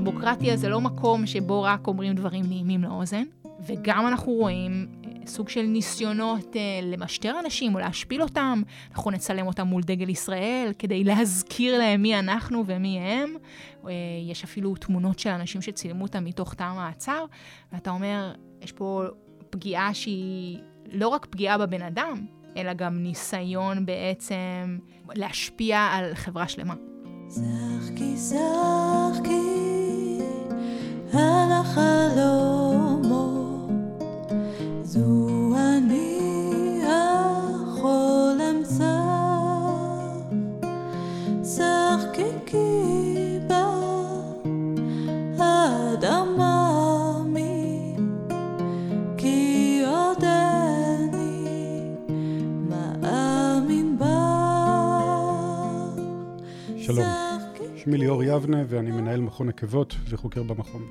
דמוקרטיה זה לא מקום שבו רק אומרים דברים נעימים לאוזן, וגם אנחנו רואים אה, סוג של ניסיונות אה, למשטר אנשים או להשפיל אותם. אנחנו נצלם אותם מול דגל ישראל כדי להזכיר להם מי אנחנו ומי הם. אה, יש אפילו תמונות של אנשים שצילמו אותם מתוך תא המעצר, ואתה אומר, יש פה פגיעה שהיא לא רק פגיעה בבן אדם, אלא גם ניסיון בעצם להשפיע על חברה שלמה. שחקי, שחקי על החלומות, זו אני החולם צח, שחקי באדמה שלום, שמי ליאור יבנה ואני מנהל מכון עקבות וחוקר במכון.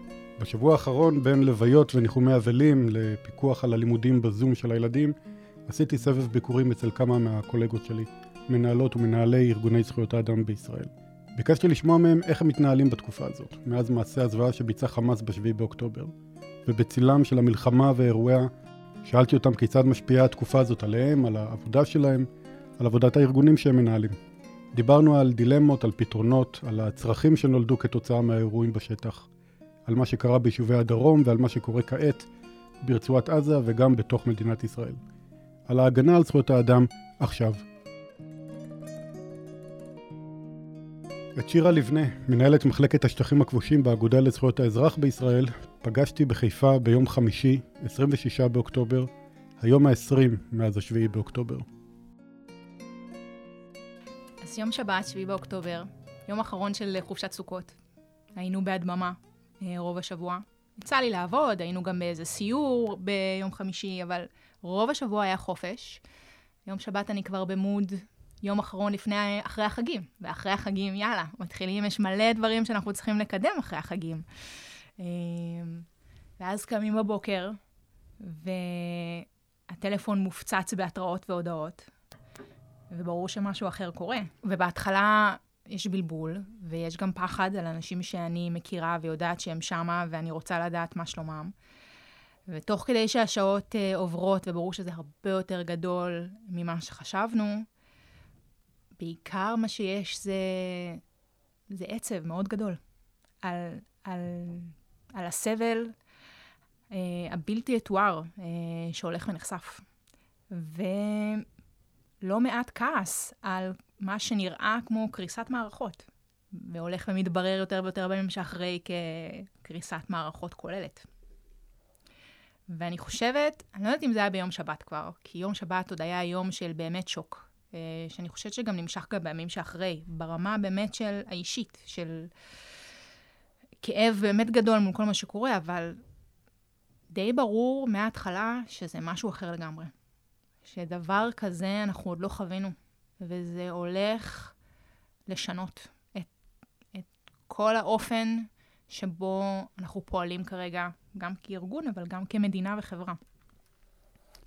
בשבוע האחרון, בין לוויות וניחומי אבלים לפיקוח על הלימודים בזום של הילדים, עשיתי סבב ביקורים אצל כמה מהקולגות שלי, מנהלות ומנהלי ארגוני זכויות האדם בישראל. ביקשתי לשמוע מהם איך הם מתנהלים בתקופה הזאת, מאז מעשה הזוועה שביצע חמאס ב-7 באוקטובר. ובצילם של המלחמה ואירועיה, שאלתי אותם כיצד משפיעה התקופה הזאת עליהם, על העבודה שלהם, על עבודת הארגונים שהם מנהלים. דיברנו על דילמות, על פתרונות, על הצרכים שנולדו כתוצאה מהאירועים בשטח, על מה שקרה ביישובי הדרום ועל מה שקורה כעת ברצועת עזה וגם בתוך מדינת ישראל. על ההגנה על זכויות האדם עכשיו. את שירה לבנה, מנהלת מחלקת השטחים הכבושים באגודה לזכויות האזרח בישראל, פגשתי בחיפה ביום חמישי, 26 באוקטובר, היום ה-20 מאז ה-7 באוקטובר. יום שבת, 7 באוקטובר, יום אחרון של חופשת סוכות. היינו בהדממה אה, רוב השבוע. יצא לי לעבוד, היינו גם באיזה סיור ביום חמישי, אבל רוב השבוע היה חופש. יום שבת אני כבר במוד יום אחרון לפני, אחרי החגים. ואחרי החגים, יאללה, מתחילים, יש מלא דברים שאנחנו צריכים לקדם אחרי החגים. אה, ואז קמים בבוקר, והטלפון מופצץ בהתראות והודעות. וברור שמשהו אחר קורה. ובהתחלה יש בלבול, ויש גם פחד על אנשים שאני מכירה ויודעת שהם שמה, ואני רוצה לדעת מה שלומם. ותוך כדי שהשעות uh, עוברות, וברור שזה הרבה יותר גדול ממה שחשבנו, בעיקר מה שיש זה, זה עצב מאוד גדול על, על, על הסבל uh, הבלתי אתואר uh, שהולך ונחשף. ו... לא מעט כעס על מה שנראה כמו קריסת מערכות, והולך ומתברר יותר ויותר בימים שאחרי כקריסת מערכות כוללת. ואני חושבת, אני לא יודעת אם זה היה ביום שבת כבר, כי יום שבת עוד היה יום של באמת שוק, אה, שאני חושבת שגם נמשך גם בימים שאחרי, ברמה באמת של האישית, של כאב באמת גדול מול כל מה שקורה, אבל די ברור מההתחלה שזה משהו אחר לגמרי. שדבר כזה אנחנו עוד לא חווינו, וזה הולך לשנות את, את כל האופן שבו אנחנו פועלים כרגע, גם כארגון, אבל גם כמדינה וחברה.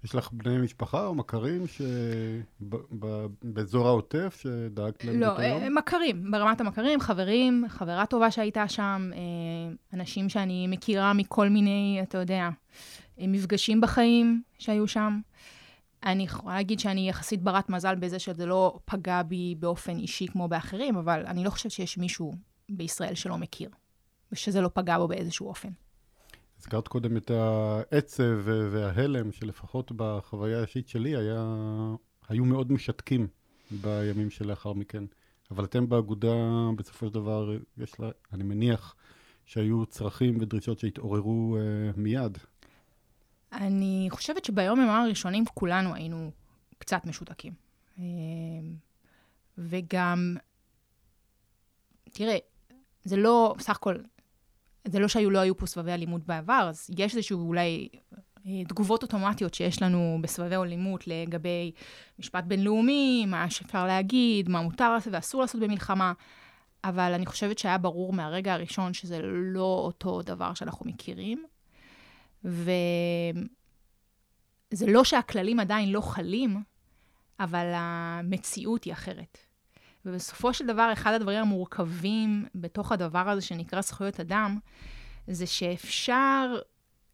יש לך בני משפחה או מכרים באזור העוטף שדאגת להם לא, אה, מכרים, ברמת המכרים, חברים, חברה טובה שהייתה שם, אה, אנשים שאני מכירה מכל מיני, אתה יודע, מפגשים בחיים שהיו שם. אני יכולה להגיד שאני יחסית ברת מזל בזה שזה לא פגע בי באופן אישי כמו באחרים, אבל אני לא חושבת שיש מישהו בישראל שלא מכיר, ושזה לא פגע בו באיזשהו אופן. הזכרת קודם את העצב וההלם, שלפחות בחוויה האישית שלי היה, היו מאוד משתקים בימים שלאחר מכן. אבל אתם באגודה, בסופו של דבר, יש לה, אני מניח שהיו צרכים ודרישות שהתעוררו uh, מיד. אני חושבת שביום יומם הראשונים כולנו היינו קצת משותקים. אמ, וגם, תראה, זה לא, בסך הכל, זה לא שהיו, לא היו פה סבבי אלימות בעבר, אז יש איזשהו אולי אה, תגובות אוטומטיות שיש לנו בסבבי אלימות לגבי משפט בינלאומי, מה שאפשר להגיד, מה מותר ואסור לעשות במלחמה, אבל אני חושבת שהיה ברור מהרגע הראשון שזה לא אותו דבר שאנחנו מכירים. וזה לא שהכללים עדיין לא חלים, אבל המציאות היא אחרת. ובסופו של דבר, אחד הדברים המורכבים בתוך הדבר הזה שנקרא זכויות אדם, זה שאפשר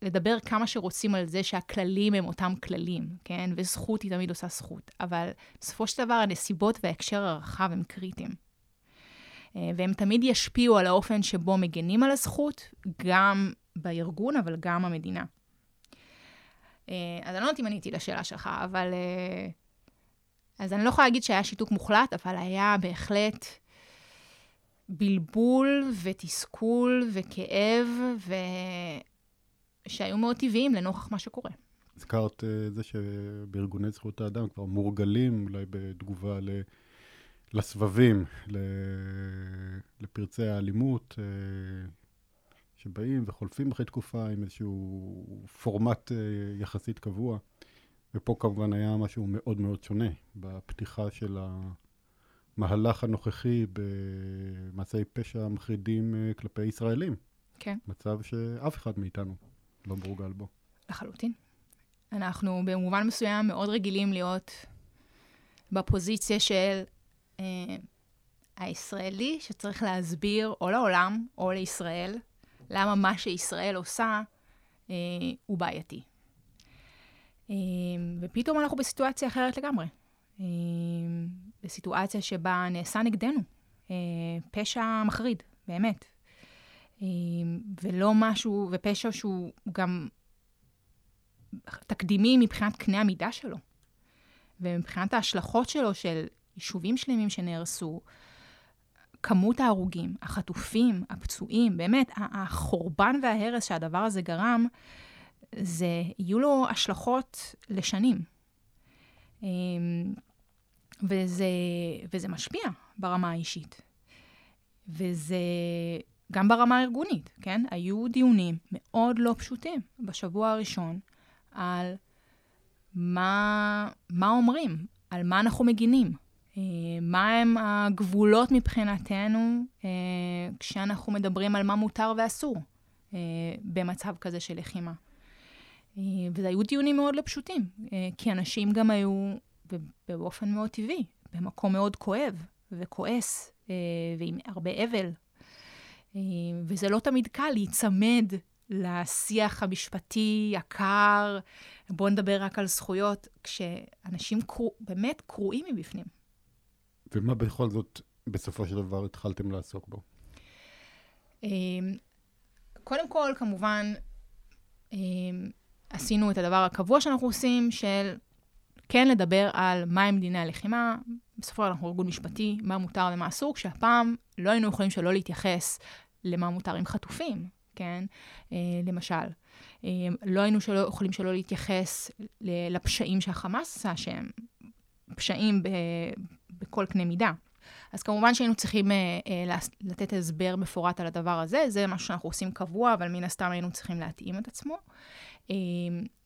לדבר כמה שרוצים על זה שהכללים הם אותם כללים, כן? וזכות היא תמיד עושה זכות. אבל בסופו של דבר, הנסיבות וההקשר הרחב הם קריטיים. אה, והם תמיד ישפיעו על האופן שבו מגנים על הזכות, גם בארגון, אבל גם המדינה. אה, אז אני לא יודעת אם עניתי לשאלה שלך, אבל... אה, אז אני לא יכולה להגיד שהיה שיתוק מוחלט, אבל היה בהחלט בלבול ותסכול וכאב, ו... שהיו מאוד טבעיים לנוכח מה שקורה. הזכרת uh, זה שבארגוני זכויות האדם כבר מורגלים, אולי בתגובה ל... לסבבים, לפרצי האלימות, שבאים וחולפים אחרי תקופה עם איזשהו פורמט uh, יחסית קבוע. ופה כמובן היה משהו מאוד מאוד שונה בפתיחה של המהלך הנוכחי במעשי פשע מחרידים כלפי ישראלים. כן. מצב שאף אחד מאיתנו לא מורגל בו. לחלוטין. אנחנו במובן מסוים מאוד רגילים להיות בפוזיציה של אה, הישראלי שצריך להסביר או לעולם או לישראל למה מה שישראל עושה אה, הוא בעייתי. אה, ופתאום אנחנו בסיטואציה אחרת לגמרי. אה, בסיטואציה שבה נעשה נגדנו אה, פשע מחריד, באמת. אמ, ולא משהו, ופשע שהוא גם תקדימי מבחינת קנה המידה שלו, ומבחינת ההשלכות שלו של יישובים שלמים שנהרסו, כמות ההרוגים, החטופים, הפצועים, באמת, החורבן וההרס שהדבר הזה גרם, זה, יהיו לו השלכות לשנים. אמ, וזה, וזה משפיע ברמה האישית. וזה גם ברמה הארגונית, כן? היו דיונים מאוד לא פשוטים בשבוע הראשון על מה, מה אומרים, על מה אנחנו מגינים, אה, מה הגבולות מבחינתנו אה, כשאנחנו מדברים על מה מותר ואסור אה, במצב כזה של לחימה. וזה היו דיונים מאוד לא פשוטים, כי אנשים גם היו, באופן מאוד טבעי, במקום מאוד כואב וכועס, ועם הרבה אבל וזה לא תמיד קל להיצמד לשיח המשפטי הקר, בואו נדבר רק על זכויות, כשאנשים קרו, באמת קרועים מבפנים. ומה בכל זאת בסופו של דבר התחלתם לעסוק בו? אה, קודם כל, כמובן, אה, עשינו את הדבר הקבוע שאנחנו עושים, של כן לדבר על מהם דיני הלחימה. בסופו של דבר אנחנו ארגון משפטי, מה מותר ומה אסור, כשהפעם לא היינו יכולים שלא להתייחס למה מותר עם חטופים, כן? אה, למשל. אה, לא היינו שלא, יכולים שלא להתייחס לפשעים שהחמאס עשה, שהם פשעים ב, בכל קנה מידה. אז כמובן שהיינו צריכים אה, אה, לתת הסבר מפורט על הדבר הזה, זה משהו שאנחנו עושים קבוע, אבל מן הסתם היינו צריכים להתאים את עצמו. אה,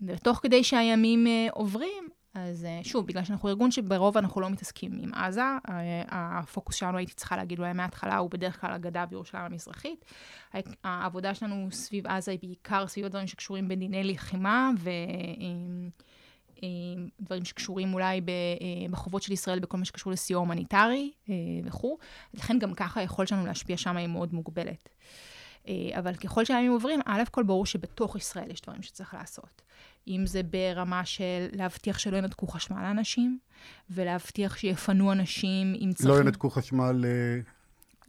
ותוך כדי שהימים אה, עוברים, אז אה, שוב, בגלל שאנחנו ארגון שברוב אנחנו לא מתעסקים עם עזה, אה, הפוקוס שלנו, הייתי צריכה להגיד אולי מההתחלה, הוא בדרך כלל הגדה בירושלים המזרחית. העבודה שלנו סביב עזה היא בעיקר סביב הדברים שקשורים בדיני לחימה, ודברים שקשורים אולי אה, בחובות של ישראל בכל מה שקשור לסיוע הומניטרי וכו'. לכן גם ככה היכולת שלנו להשפיע שם היא מאוד מוגבלת. אבל ככל שהימים עוברים, א' כל ברור שבתוך ישראל יש דברים שצריך לעשות. אם זה ברמה של להבטיח שלא ינתקו חשמל לאנשים, ולהבטיח שיפנו אנשים עם צריכים... לא ינתקו חשמל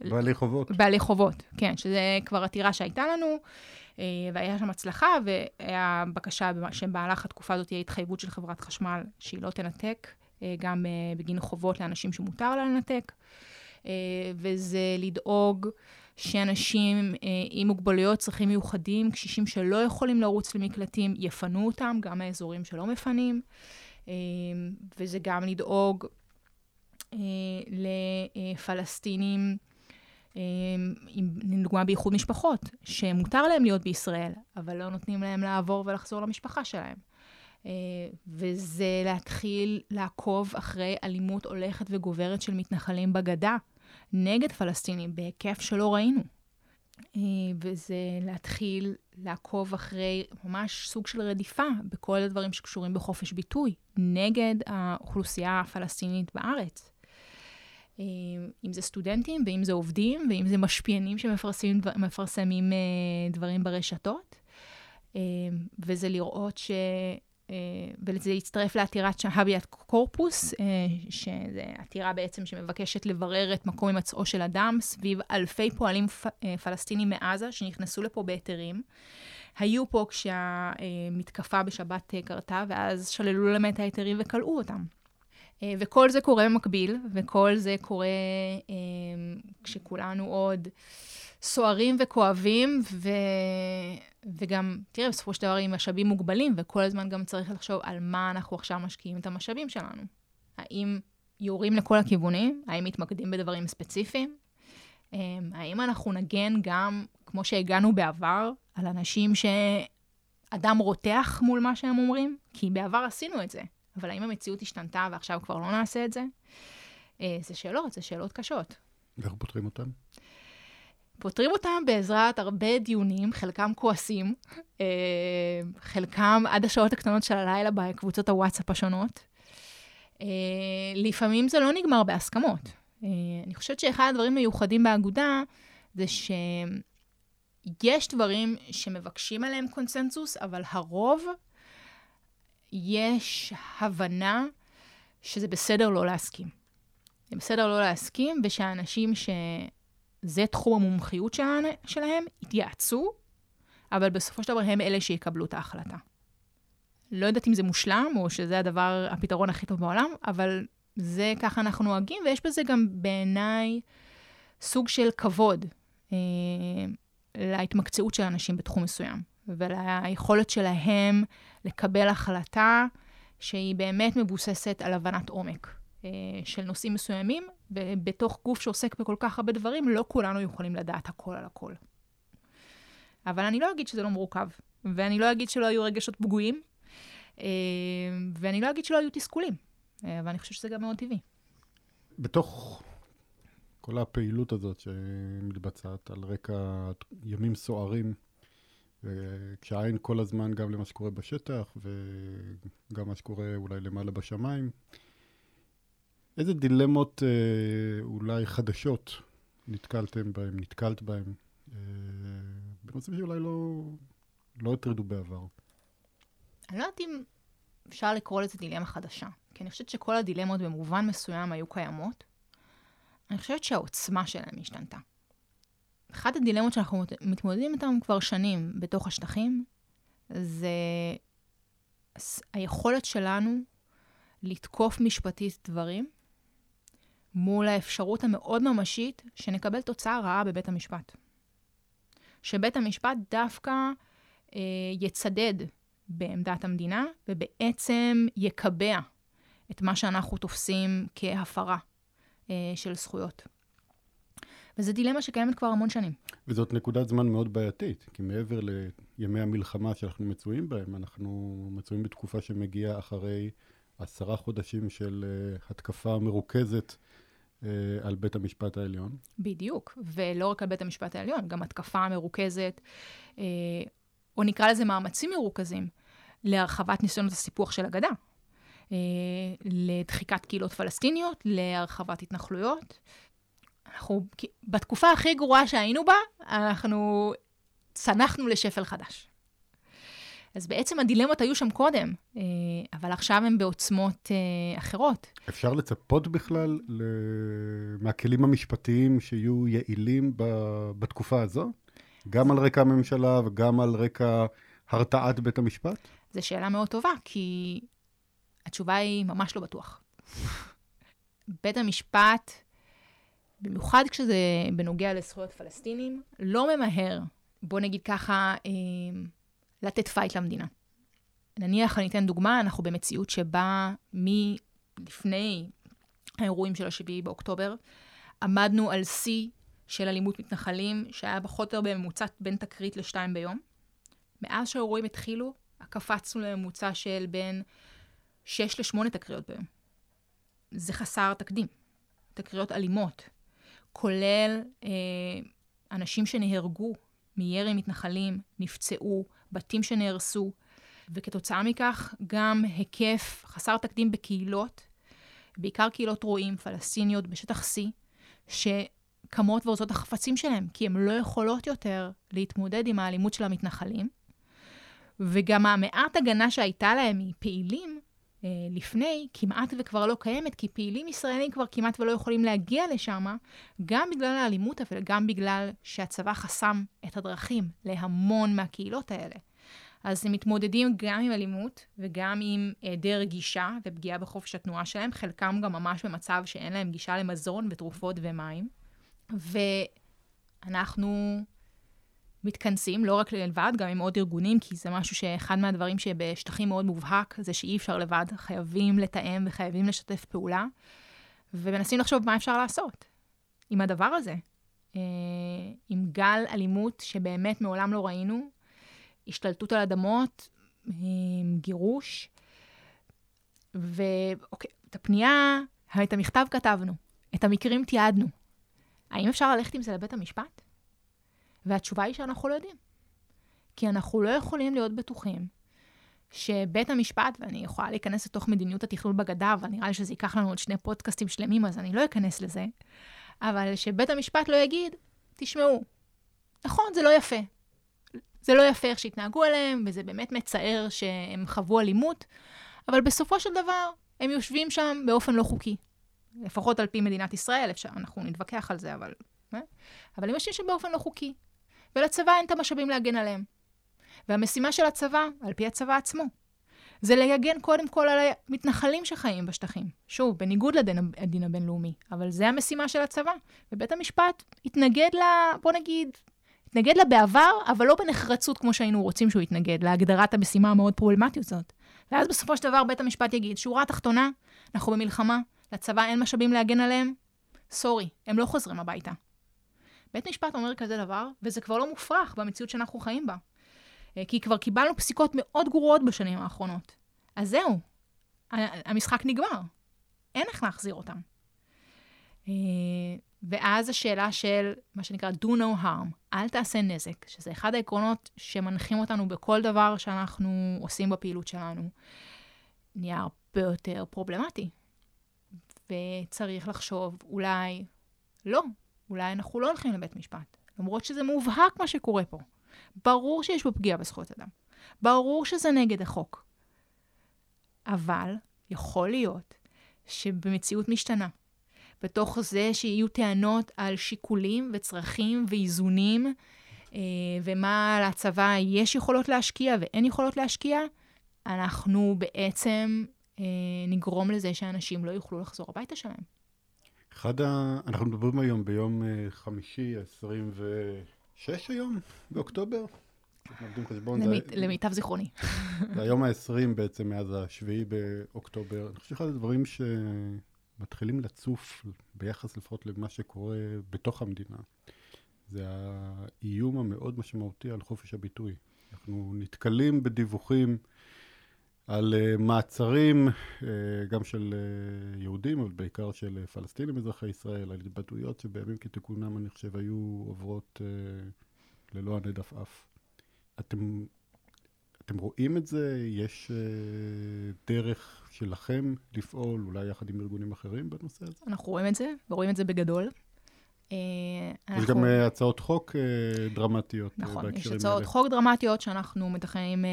לבעלי אה, חובות. בעלי חובות, כן, שזה כבר עתירה שהייתה לנו, אה, והיה שם הצלחה, והיה בקשה שבמהלך התקופה הזאת תהיה התחייבות של חברת חשמל שהיא לא תנתק, אה, גם בגין חובות לאנשים שמותר לה לנתק, וזה לדאוג... שאנשים אה, עם מוגבלויות, צרכים מיוחדים, קשישים שלא יכולים לרוץ למקלטים, יפנו אותם, גם האזורים שלא מפנים, אה, וזה גם לדאוג אה, לפלסטינים, אה, לדוגמה באיחוד משפחות, שמותר להם להיות בישראל, אבל לא נותנים להם לעבור ולחזור למשפחה שלהם. Uh, וזה להתחיל לעקוב אחרי אלימות הולכת וגוברת של מתנחלים בגדה, נגד פלסטינים בהיקף שלא ראינו. אה, וזה להתחיל לעקוב אחרי ממש סוג של רדיפה בכל הדברים שקשורים בחופש ביטוי, נגד האוכלוסייה הפלסטינית בארץ. אה, אם זה סטודנטים, ואם זה עובדים, ואם זה משפיענים שמפרסמים דברים ברשתות. וזה לראות ש... וזה יצטרף לעתירת שהביית קורפוס, שזו עתירה בעצם שמבקשת לברר את מקום הימצאו של אדם סביב אלפי פועלים פלסטינים מעזה שנכנסו לפה בהיתרים. היו פה כשהמתקפה בשבת קרתה, ואז שללו להם את ההיתרים וכלאו אותם. אה, וכל זה קורה במקביל, וכל זה קורה אה, כשכולנו עוד סוערים וכואבים, ו... וגם, תראה, בסופו של דבר עם משאבים מוגבלים, וכל הזמן גם צריך לחשוב על מה אנחנו עכשיו משקיעים את המשאבים שלנו. האם יורים לכל הכיוונים? האם מתמקדים בדברים ספציפיים? אה, האם אנחנו נגן גם, כמו שהגענו בעבר, על אנשים שאדם רותח מול מה שהם אומרים? כי בעבר עשינו את זה. אבל האם המציאות השתנתה ועכשיו כבר לא נעשה את זה? אה, זה שאלות, זה שאלות קשות. ואיך פותרים אותן? פותרים אותם בעזרת הרבה דיונים, חלקם כועסים, אה, חלקם עד השעות הקטנות של הלילה בקבוצות הוואטסאפ השונות. אה, לפעמים זה לא נגמר בהסכמות. אני חושבת שאחד הדברים המיוחדים באגודה זה שיש דברים שמבקשים עליהם קונסנזוס, אבל הרוב יש הבנה שזה בסדר לא להסכים. זה בסדר לא להסכים, ושאנשים שזה תחום המומחיות שלהם, שלהם יתייעצו, אבל בסופו של דבר הם אלה שיקבלו את ההחלטה. לא יודעת אם זה מושלם, או שזה הדבר, הפתרון הכי טוב בעולם, אבל זה ככה אנחנו נוהגים, ויש בזה גם בעיניי סוג של כבוד אה, להתמקצעות של אנשים בתחום מסוים. וליכולת שלהם לקבל החלטה שהיא באמת מבוססת על הבנת עומק אה, של נושאים מסוימים, ובתוך גוף שעוסק בכל כך הרבה דברים, לא כולנו יכולים לדעת הכל על הכל. אבל אני לא אגיד שזה לא מורכב, ואני לא אגיד שלא היו רגשות פגועים, אה, ואני לא אגיד שלא היו תסכולים, אה, אבל אני חושבת שזה גם מאוד טבעי. בתוך כל הפעילות הזאת שמתבצעת על רקע ימים סוערים, וכשהעין כל הזמן גם למה שקורה בשטח וגם מה שקורה אולי למעלה בשמיים. איזה דילמות אה, אולי חדשות נתקלתם בהן, נתקלת בהן, אה, בנושאים שאולי לא, לא הטרידו בעבר? אני לא יודעת אם אפשר לקרוא לזה דילמה חדשה, כי אני חושבת שכל הדילמות במובן מסוים היו קיימות. אני חושבת שהעוצמה שלהן השתנתה. אחת הדילמות שאנחנו מתמודדים איתן כבר שנים בתוך השטחים, זה היכולת שלנו לתקוף משפטית דברים מול האפשרות המאוד ממשית שנקבל תוצאה רעה בבית המשפט. שבית המשפט דווקא אה, יצדד בעמדת המדינה ובעצם יקבע את מה שאנחנו תופסים כהפרה אה, של זכויות. וזו דילמה שקיימת כבר המון שנים. וזאת נקודת זמן מאוד בעייתית, כי מעבר לימי המלחמה שאנחנו מצויים בהם, אנחנו מצויים בתקופה שמגיעה אחרי עשרה חודשים של uh, התקפה מרוכזת uh, על בית המשפט העליון. בדיוק, ולא רק על בית המשפט העליון, גם התקפה מרוכזת, uh, או נקרא לזה מאמצים מרוכזים, להרחבת ניסיונות הסיפוח של הגדה. לדחיקת קהילות פלסטיניות, להרחבת התנחלויות, אנחנו, בתקופה הכי גרועה שהיינו בה, אנחנו צנחנו לשפל חדש. אז בעצם הדילמות היו שם קודם, אה, אבל עכשיו הן בעוצמות אה, אחרות. אפשר לצפות בכלל מהכלים המשפטיים שיהיו יעילים בתקופה הזו? גם על רקע הממשלה וגם על רקע הרתעת בית המשפט? זו שאלה מאוד טובה, כי התשובה היא ממש לא בטוח. בית המשפט במיוחד כשזה בנוגע לזכויות פלסטינים, לא ממהר, בוא נגיד ככה, אה, לתת fight למדינה. נניח, אני אתן דוגמה, אנחנו במציאות שבה מלפני האירועים של השביעי באוקטובר, עמדנו על שיא של אלימות מתנחלים, שהיה פחות או יותר בממוצע בין תקרית לשתיים ביום. מאז שהאירועים התחילו, קפצנו לממוצע של בין 6 ל-8 תקריות ביום. זה חסר תקדים. תקריות אלימות, כולל אה, אנשים שנהרגו מירי מתנחלים, נפצעו, בתים שנהרסו, וכתוצאה מכך גם היקף חסר תקדים בקהילות בעיקר קהילות רועים פלסטיניות בשטח C, שקמות ועושות החפצים שלהם, כי הן לא יכולות יותר להתמודד עם האלימות של המתנחלים. וגם המעט הגנה שהייתה להם מפעילים לפני, כמעט וכבר לא קיימת, כי פעילים ישראלים כבר כמעט ולא יכולים להגיע לשם, גם בגלל האלימות, אבל גם בגלל שהצבא חסם את הדרכים להמון מהקהילות האלה. אז הם מתמודדים גם עם אלימות וגם עם היעדר גישה ופגיעה בחופש התנועה שלהם, חלקם גם ממש במצב שאין להם גישה למזון ותרופות ומים. ואנחנו מתכנסים, לא רק לבד, גם עם עוד ארגונים, כי זה משהו שאחד מהדברים שבשטחים מאוד מובהק, זה שאי אפשר לבד, חייבים לתאם וחייבים לשתף פעולה, ומנסים לחשוב מה אפשר לעשות עם הדבר הזה. אה, עם גל אלימות שבאמת מעולם לא ראינו, השתלטות על אדמות, גירוש, ואוקיי, את הפנייה, את המכתב כתבנו, את המקרים תיעדנו. האם אפשר ללכת עם זה לבית המשפט? והתשובה היא שאנחנו לא יודעים. כי אנחנו לא יכולים להיות בטוחים שבית המשפט, ואני יכולה להיכנס לתוך מדיניות התכלול בגדה, אבל נראה לי שזה ייקח לנו עוד שני פודקאסטים שלמים, אז אני לא אכנס לזה, אבל שבית המשפט לא יגיד, תשמעו, נכון, זה לא יפה. זה לא יפה איך שהתנהגו אליהם, וזה באמת מצער שהם חוו אלימות, אבל בסופו של דבר, הם יושבים שם באופן לא חוקי. לפחות על פי מדינת ישראל, אפשר, אנחנו נתווכח על זה, אבל... אה? אבל הם יושבים שם באופן לא חוקי. ולצבא אין את המשאבים להגן עליהם. והמשימה של הצבא, על פי הצבא עצמו, זה להגן קודם כל על המתנחלים שחיים בשטחים. שוב, בניגוד לדין הדין הבינלאומי, אבל זה המשימה של הצבא. ובית המשפט התנגד לה, בוא נגיד, התנגד לה בעבר, אבל לא בנחרצות כמו שהיינו רוצים שהוא יתנגד, להגדרת המשימה המאוד פרובלמטית הזאת. ואז בסופו של דבר בית המשפט יגיד, שורה תחתונה, אנחנו במלחמה, לצבא אין משאבים להגן עליהם, סורי, הם לא חוזרים הביתה. בית משפט אומר כזה דבר, וזה כבר לא מופרך במציאות שאנחנו חיים בה. אה, כי כבר קיבלנו פסיקות מאוד גרועות בשנים האחרונות. אז זהו, המשחק נגמר. אין איך להחזיר אותם. אה, ואז השאלה של מה שנקרא do no harm, אל תעשה נזק, שזה אחד העקרונות שמנחים אותנו בכל דבר שאנחנו עושים בפעילות שלנו, נהיה הרבה יותר פרובלמטי. וצריך לחשוב, אולי לא, אולי אנחנו לא הולכים לבית משפט, למרות שזה מובהק מה שקורה פה. ברור שיש פה פגיעה בזכויות אדם. ברור שזה נגד החוק. אבל יכול להיות שבמציאות משתנה, בתוך זה שיהיו טענות על שיקולים וצרכים ואיזונים, אה, ומה לצבא יש יכולות להשקיע ואין יכולות להשקיע, אנחנו בעצם אה, נגרום לזה שאנשים לא יוכלו לחזור הביתה שלהם. אחד ה... אנחנו מדברים היום ביום אה, חמישי, 26 היום, באוקטובר. למיטב זיכרוני. זה היום ה-20 בעצם מאז השביעי באוקטובר. אני חושב שאחד הדברים שמתחילים לצוף ביחס לפחות למה שקורה בתוך המדינה, זה האיום המאוד משמעותי על חופש הביטוי. אנחנו נתקלים בדיווחים על uh, מעצרים, uh, גם של uh, יהודים, אבל בעיקר של פלסטינים אזרחי ישראל, על התבטאויות שבימים כתיקונם, אני חושב, היו עוברות uh, ללא הנד עפעף. אתם, אתם רואים את זה? יש uh, דרך שלכם לפעול, אולי יחד עם ארגונים אחרים בנושא הזה? אנחנו רואים את זה, ורואים את זה בגדול. אה, יש גם אה, הצעות חוק אה, דרמטיות בהקשרים האלה. נכון, יש הצעות חוק דרמטיות שאנחנו מתכננים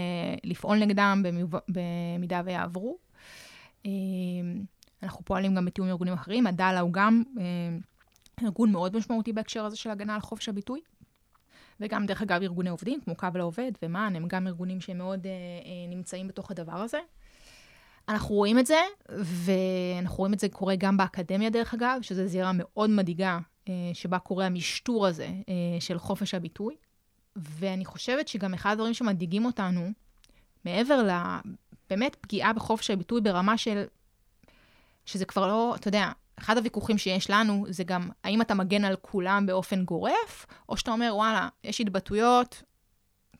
לפעול נגדם במידה ויעברו. אנחנו פועלים גם בתיאום ארגונים אחרים. עדאלה הוא גם ארגון מאוד משמעותי בהקשר הזה של הגנה על חופש הביטוי. וגם, דרך אגב, ארגוני עובדים, כמו קו לעובד ומען, הם גם ארגונים שמאוד נמצאים בתוך הדבר הזה. אנחנו רואים את זה, ואנחנו רואים את זה קורה גם באקדמיה, דרך אגב, שזו זירה מאוד מדאיגה שבה קורה המשטור הזה אה, של חופש הביטוי. ואני חושבת שגם אחד הדברים שמדאיגים אותנו, מעבר לבאמת פגיעה בחופש הביטוי ברמה של, שזה כבר לא, אתה יודע, אחד הוויכוחים שיש לנו זה גם האם אתה מגן על כולם באופן גורף, או שאתה אומר, וואלה, יש התבטאויות,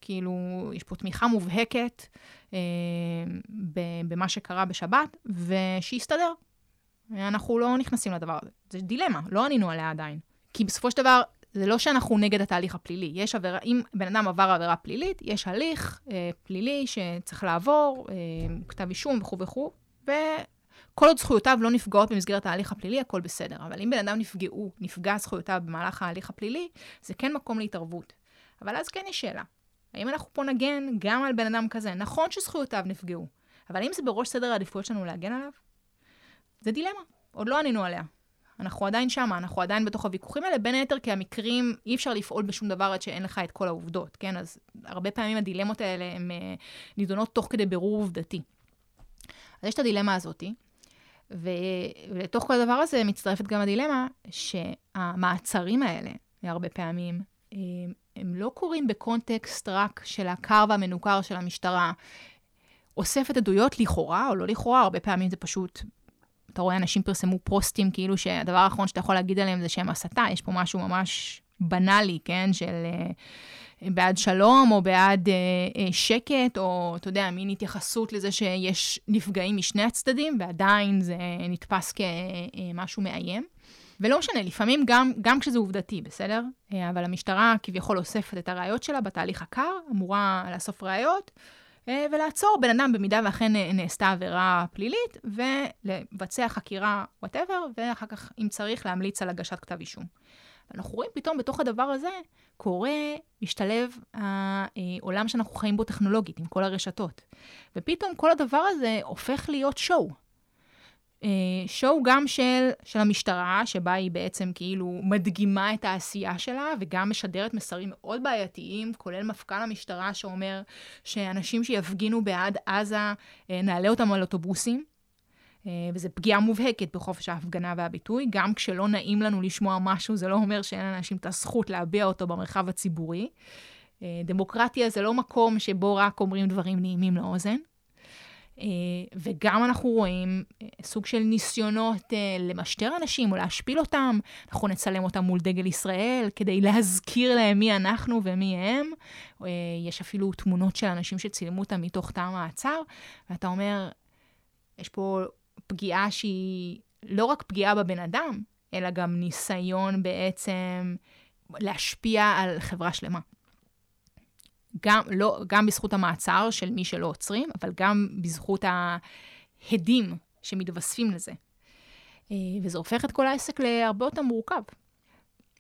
כאילו, יש פה תמיכה מובהקת אה, במה שקרה בשבת, ושיסתדר, אנחנו לא נכנסים לדבר הזה. זה דילמה, לא ענינו עליה עדיין. כי בסופו של דבר, זה לא שאנחנו נגד התהליך הפלילי. יש עבירה, אם בן אדם עבר עבירה פלילית, יש הליך אה, פלילי שצריך לעבור, אה, כתב אישום וכו' וכו', כל עוד זכויותיו לא נפגעות במסגרת ההליך הפלילי, הכל בסדר. אבל אם בן אדם נפגעו, נפגע זכויותיו במהלך ההליך הפלילי, זה כן מקום להתערבות. אבל אז כן יש שאלה. האם אנחנו פה נגן גם על בן אדם כזה? נכון שזכויותיו נפגעו, אבל האם זה בראש סדר העדיפויות שלנו להגן עליו? זה דילמה, עוד לא ענינו עליה. אנחנו עדיין שמה, אנחנו עדיין בתוך הוויכוחים האלה, בין היתר כי המקרים, אי אפשר לפעול בשום דבר עד שאין לך את כל העובדות, כן? אז הרבה פעמים הדילמות האלה הן uh, נידונות תוך כדי בירור עובדתי. אז יש את הדילמה הזאתי, ו... ולתוך כל הדבר הזה מצטרפת גם הדילמה שהמעצרים האלה, הרבה פעמים, הם, הם לא קורים בקונטקסט רק של הקר והמנוכר של המשטרה. אוספת עדויות לכאורה או לא לכאורה, הרבה פעמים זה פשוט אתה רואה אנשים פרסמו פוסטים כאילו שהדבר האחרון שאתה יכול להגיד עליהם זה שהם הסתה, יש פה משהו ממש בנאלי, כן, של uh, בעד שלום או בעד uh, uh, שקט, או אתה יודע, מין התייחסות לזה שיש נפגעים משני הצדדים, ועדיין זה נתפס כמשהו מאיים. ולא משנה, לפעמים גם, גם כשזה עובדתי, בסדר? אבל המשטרה כביכול אוספת את הראיות שלה בתהליך הקר, אמורה לאסוף ראיות. אה, ולעצור בן אדם במידה ואכן נעשתה עבירה פלילית, ולבצע חקירה, וואטאבר, ואחר כך, אם צריך, להמליץ על הגשת כתב אישום. אנחנו רואים פתאום בתוך הדבר הזה, קורה, משתלב העולם שאנחנו חיים בו טכנולוגית, עם כל הרשתות. ופתאום כל הדבר הזה הופך להיות שואו. אה, שואו גם של, של המשטרה, שבה היא בעצם כאילו מדגימה את העשייה שלה, וגם משדרת מסרים מאוד בעייתיים, כולל מפכ"ל המשטרה שאומר שאנשים שיפגינו בעד עזה, אה, נעלה אותם על אוטובוסים. אה, וזו פגיעה מובהקת בחופש ההפגנה והביטוי. גם כשלא נעים לנו לשמוע משהו, זה לא אומר שאין לאנשים את הזכות להביע אותו במרחב הציבורי. דמוקרטיה זה לא מקום שבו רק אומרים דברים נעימים לאוזן. אה, וגם אנחנו רואים אה, סוג של ניסיונות אה, למשטר אנשים או להשפיל אותם. אנחנו נצלם אותם מול דגל ישראל כדי להזכיר להם מי אנחנו ומי הם. יש אפילו תמונות של אנשים שצילמו אותם מתוך תא המעצר, ואתה אומר, יש פה פגיעה שהיא לא רק פגיעה בבן אדם, אלא גם ניסיון בעצם להשפיע על חברה שלמה. גם, לא, גם בזכות המעצר של מי שלא עוצרים, אבל גם בזכות ההדים שמתווספים לזה. אה, וזה הופך את כל העסק להרבה יותר מורכב.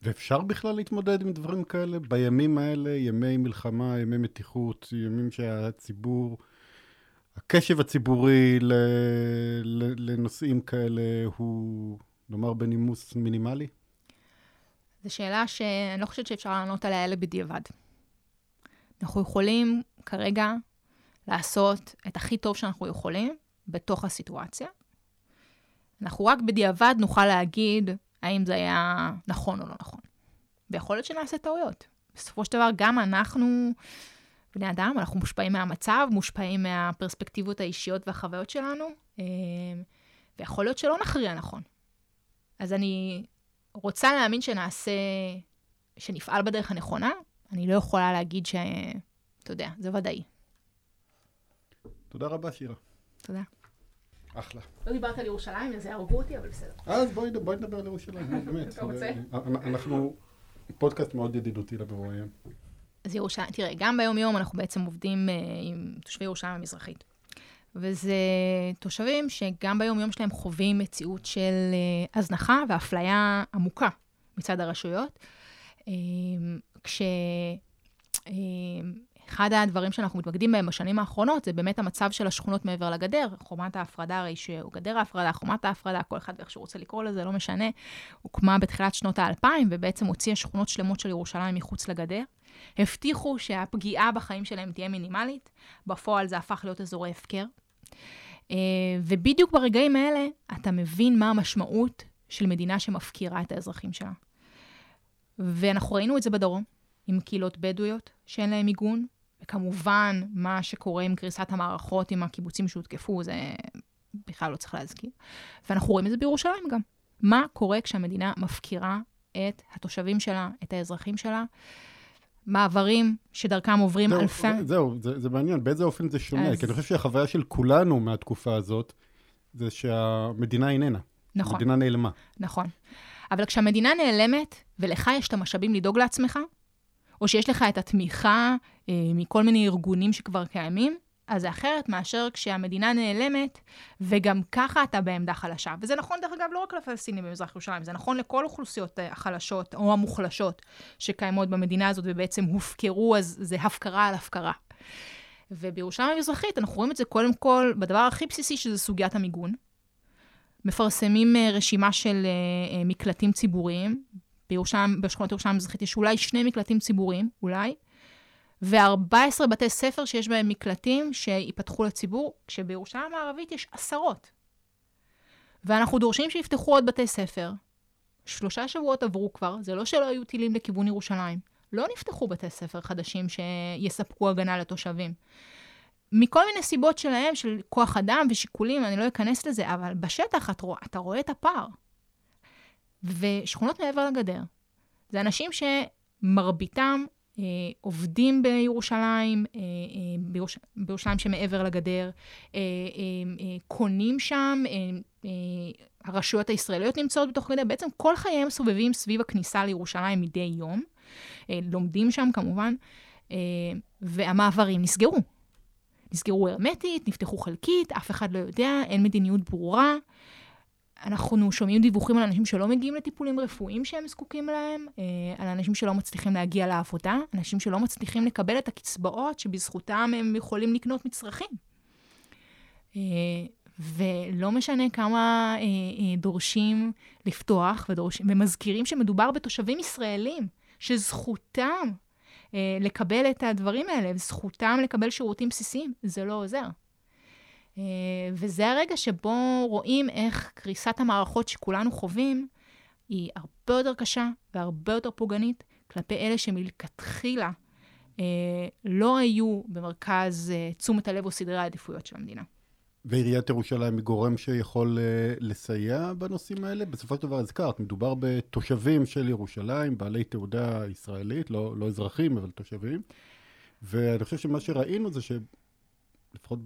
ואפשר בכלל להתמודד עם דברים כאלה בימים האלה, ימי מלחמה, ימי מתיחות, ימים שהציבור, הקשב הציבורי ל, ל, לנושאים כאלה הוא, נאמר, בנימוס מינימלי? זו שאלה שאני לא חושבת שאפשר לענות עליה אלה בדיעבד. אנחנו יכולים כרגע לעשות את הכי טוב שאנחנו יכולים בתוך הסיטואציה. אנחנו רק בדיעבד נוכל להגיד האם זה היה נכון או לא נכון. ויכול להיות שנעשה טעויות. בסופו של דבר, גם אנחנו, בני אדם, אנחנו מושפעים מהמצב, מושפעים מהפרספקטיבות האישיות והחוויות שלנו, אה, ויכול להיות שלא נכריע נכון. אז אני רוצה להאמין שנעשה, שנפעל בדרך הנכונה, אני לא יכולה להגיד ש... אתה יודע, זה ודאי. תודה רבה, שירה. תודה. אחלה. לא דיברת על ירושלים, אז יהרגו אותי, אבל בסדר. אז בואי, בואי נדבר על ירושלים, באמת. אתה רוצה? אנחנו פודקאסט מאוד ידידותי למרואיין. אז ירושלים, תראה, גם ביום-יום אנחנו בעצם עובדים uh, עם תושבי ירושלים המזרחית. וזה תושבים שגם ביום-יום שלהם חווים מציאות של uh, הזנחה ואפליה עמוקה מצד הרשויות. Uh, כשאחד הדברים שאנחנו מתמקדים בהם בשנים האחרונות, זה באמת המצב של השכונות מעבר לגדר, חומת ההפרדה הרי שהוא גדר ההפרדה, חומת ההפרדה, כל אחד ואיך שהוא רוצה לקרוא לזה, לא משנה, הוקמה בתחילת שנות האלפיים, ובעצם הוציאה שכונות שלמות של ירושלים מחוץ לגדר. הבטיחו שהפגיעה בחיים שלהם תהיה מינימלית, בפועל זה הפך להיות אזורי הפקר. אה, ובדיוק ברגעים האלה אתה מבין מה המשמעות של מדינה שמפקירה את האזרחים שלה. ואנחנו ראינו את זה בדרום, עם קהילות בדואיות שאין להן מיגון, וכמובן, מה שקורה עם קריסת המערכות עם הקיבוצים שהותקפו, זה בכלל לא צריך להזכיר. ואנחנו רואים את זה בירושלים גם. מה קורה כשהמדינה מפקירה את התושבים שלה, את האזרחים שלה? מעברים שדרכם עוברים זהו, אלפי... זהו, זה, זה מעניין, באיזה אופן זה שונה? אז... כי אני חושב שהחוויה של כולנו מהתקופה הזאת, זה שהמדינה איננה. נכון. המדינה נעלמה. נכון. אבל כשהמדינה נעלמת, ולך יש את המשאבים לדאוג לעצמך, או שיש לך את התמיכה אה, מכל מיני ארגונים שכבר קיימים, אז זה אחרת מאשר כשהמדינה נעלמת, וגם ככה אתה בעמדה חלשה. וזה נכון, דרך אגב, לא רק לפלסטינים במזרח ירושלים, זה נכון לכל אוכלוסיות אה, החלשות או המוחלשות שקיימות במדינה הזאת ובעצם הופקרו, אז זה הפקרה על הפקרה. ובירושלים המזרחית אנחנו רואים את זה קודם כל בדבר הכי בסיסי, שזה סוגיית המיגון. מפרסמים אה, רשימה של אה, מקלטים ציבוריים. בירושלים, בשכונות ירושלים המזרחית יש אולי שני מקלטים ציבוריים, אולי. ו-14 בתי ספר שיש בהם מקלטים שיפתחו לציבור, כשבירושלים הערבית יש עשרות. ואנחנו דורשים שיפתחו עוד בתי ספר. שלושה שבועות עברו כבר, זה לא שלא היו טילים לכיוון ירושלים. לא נפתחו בתי ספר חדשים שיספקו הגנה לתושבים. מכל מיני סיבות שלהם, של כוח אדם ושיקולים, אני לא אכנס לזה, אבל בשטח אתה רואה, אתה רואה את הפער. ושכונות מעבר לגדר, זה אנשים שמרביתם אה, עובדים בירושלים, אה, אה, בירוש... בירושלים שמעבר לגדר, אה, אה, אה, קונים שם, אה, אה, הרשויות הישראליות נמצאות בתוך גדר, בעצם כל חייהם סובבים סביב הכניסה לירושלים מדי יום, אה, לומדים שם כמובן, אה, והמעברים נסגרו. נסגרו הרמטית, נפתחו חלקית, אף אחד לא יודע, אין מדיניות ברורה. אנחנו שומעים דיווחים על אנשים שלא מגיעים לטיפולים רפואיים שהם זקוקים להם, אה, על אנשים שלא מצליחים להגיע לעבודה, אנשים שלא מצליחים לקבל את הקצבאות שבזכותם הם יכולים לקנות מצרכים. אה, ולא משנה כמה אה, דורשים לפתוח ודורשים, ומזכירים שמדובר בתושבים ישראלים, שזכותם לקבל את הדברים האלה, וזכותם לקבל שירותים בסיסיים, זה לא עוזר. אה, וזה הרגע שבו רואים איך קריסת המערכות שכולנו חווים היא הרבה יותר קשה והרבה יותר פוגענית כלפי אלה שמלכתחילה אה, לא היו במרכז אה, תשומת הלב או סדרי העדיפויות של המדינה. ועיריית ירושלים היא גורם שיכול לסייע בנושאים האלה? בסופו של דבר הזכרת, מדובר בתושבים של ירושלים, בעלי תעודה ישראלית, לא, לא אזרחים, אבל תושבים. ואני חושב שמה שראינו זה ש... לפחות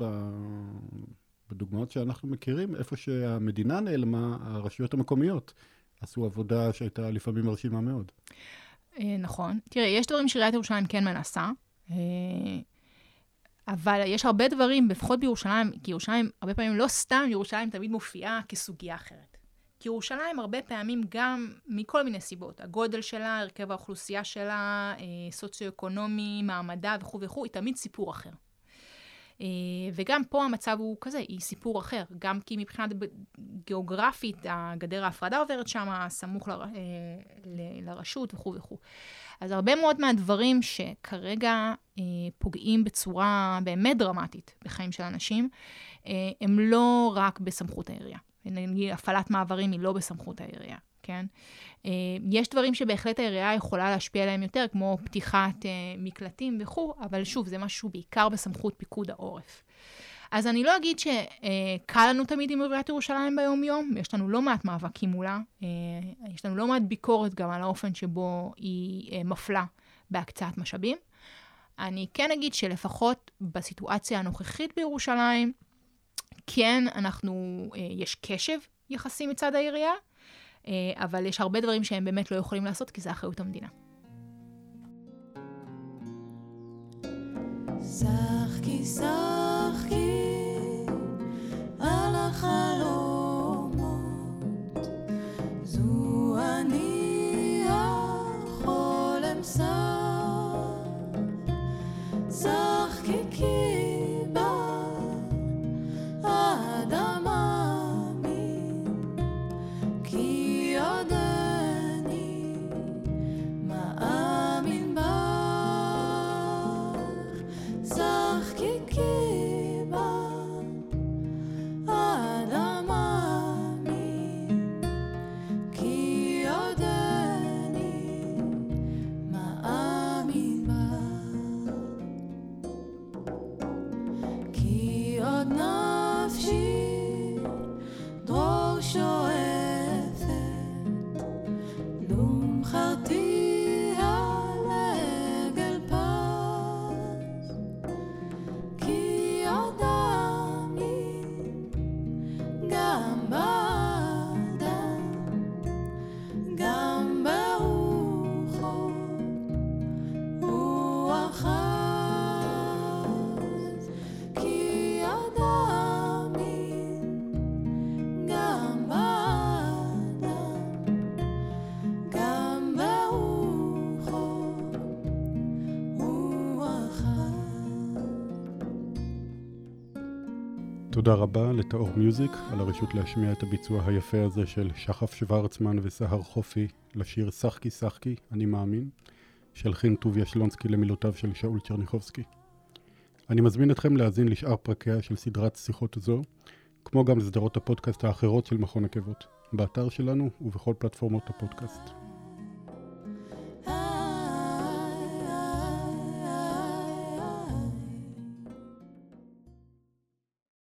בדוגמאות שאנחנו מכירים, איפה שהמדינה נעלמה, הרשויות המקומיות עשו עבודה שהייתה לפעמים מרשימה מאוד. אה, נכון. תראה, יש דברים שעיריית ירושלים כן מנסה, אה, אבל יש הרבה דברים, לפחות בירושלים, כי ירושלים, הרבה פעמים לא סתם ירושלים תמיד מופיעה כסוגיה אחרת. כי ירושלים הרבה פעמים גם מכל מיני סיבות, הגודל שלה, הרכב האוכלוסייה שלה, אה, סוציו-אקונומי, מעמדה וכו' וכו', היא תמיד סיפור אחר. אה, וגם פה המצב הוא כזה, היא סיפור אחר. גם כי מבחינת גיאוגרפית, הגדר ההפרדה עוברת שם, סמוך ל, אה, לרשות וכו' וכו'. אז הרבה מאוד מהדברים שכרגע אה, פוגעים בצורה באמת דרמטית בחיים של אנשים, הם לא רק בסמכות העירייה. הפעלת מעברים היא לא בסמכות העירייה. כן? אה, יש דברים שבהחלט העירייה יכולה להשפיע עליהם יותר, כמו פתיחת אה, מקלטים וכו', אבל שוב, זה משהו בעיקר בסמכות פיקוד העורף. אז אני לא אגיד שקל לנו תמיד עם עיריית ירושלים ביום-יום, יש לנו לא מעט מאבקים מולה, אה, יש לנו לא מעט ביקורת גם על האופן שבו היא מפלה בהקצאת משאבים. אני כן אגיד שלפחות בסיטואציה הנוכחית בירושלים, כן, אנחנו, יש קשב יחסי מצד העירייה, אה, אבל יש הרבה דברים שהם באמת לא יכולים לעשות, כי זה אחריות המדינה. שחקי, שחקי, על החלומות, תודה רבה לטאור מיוזיק על הרשות להשמיע את הביצוע היפה הזה של שחף שוורצמן וסהר חופי לשיר "שחקי שחקי, אני מאמין", של חין טוביה שלונסקי למילותיו של שאול צ'רניחובסקי. אני מזמין אתכם להאזין לשאר פרקיה של סדרת שיחות זו, כמו גם לסדרות הפודקאסט האחרות של מכון עקבות, באתר שלנו ובכל פלטפורמות הפודקאסט.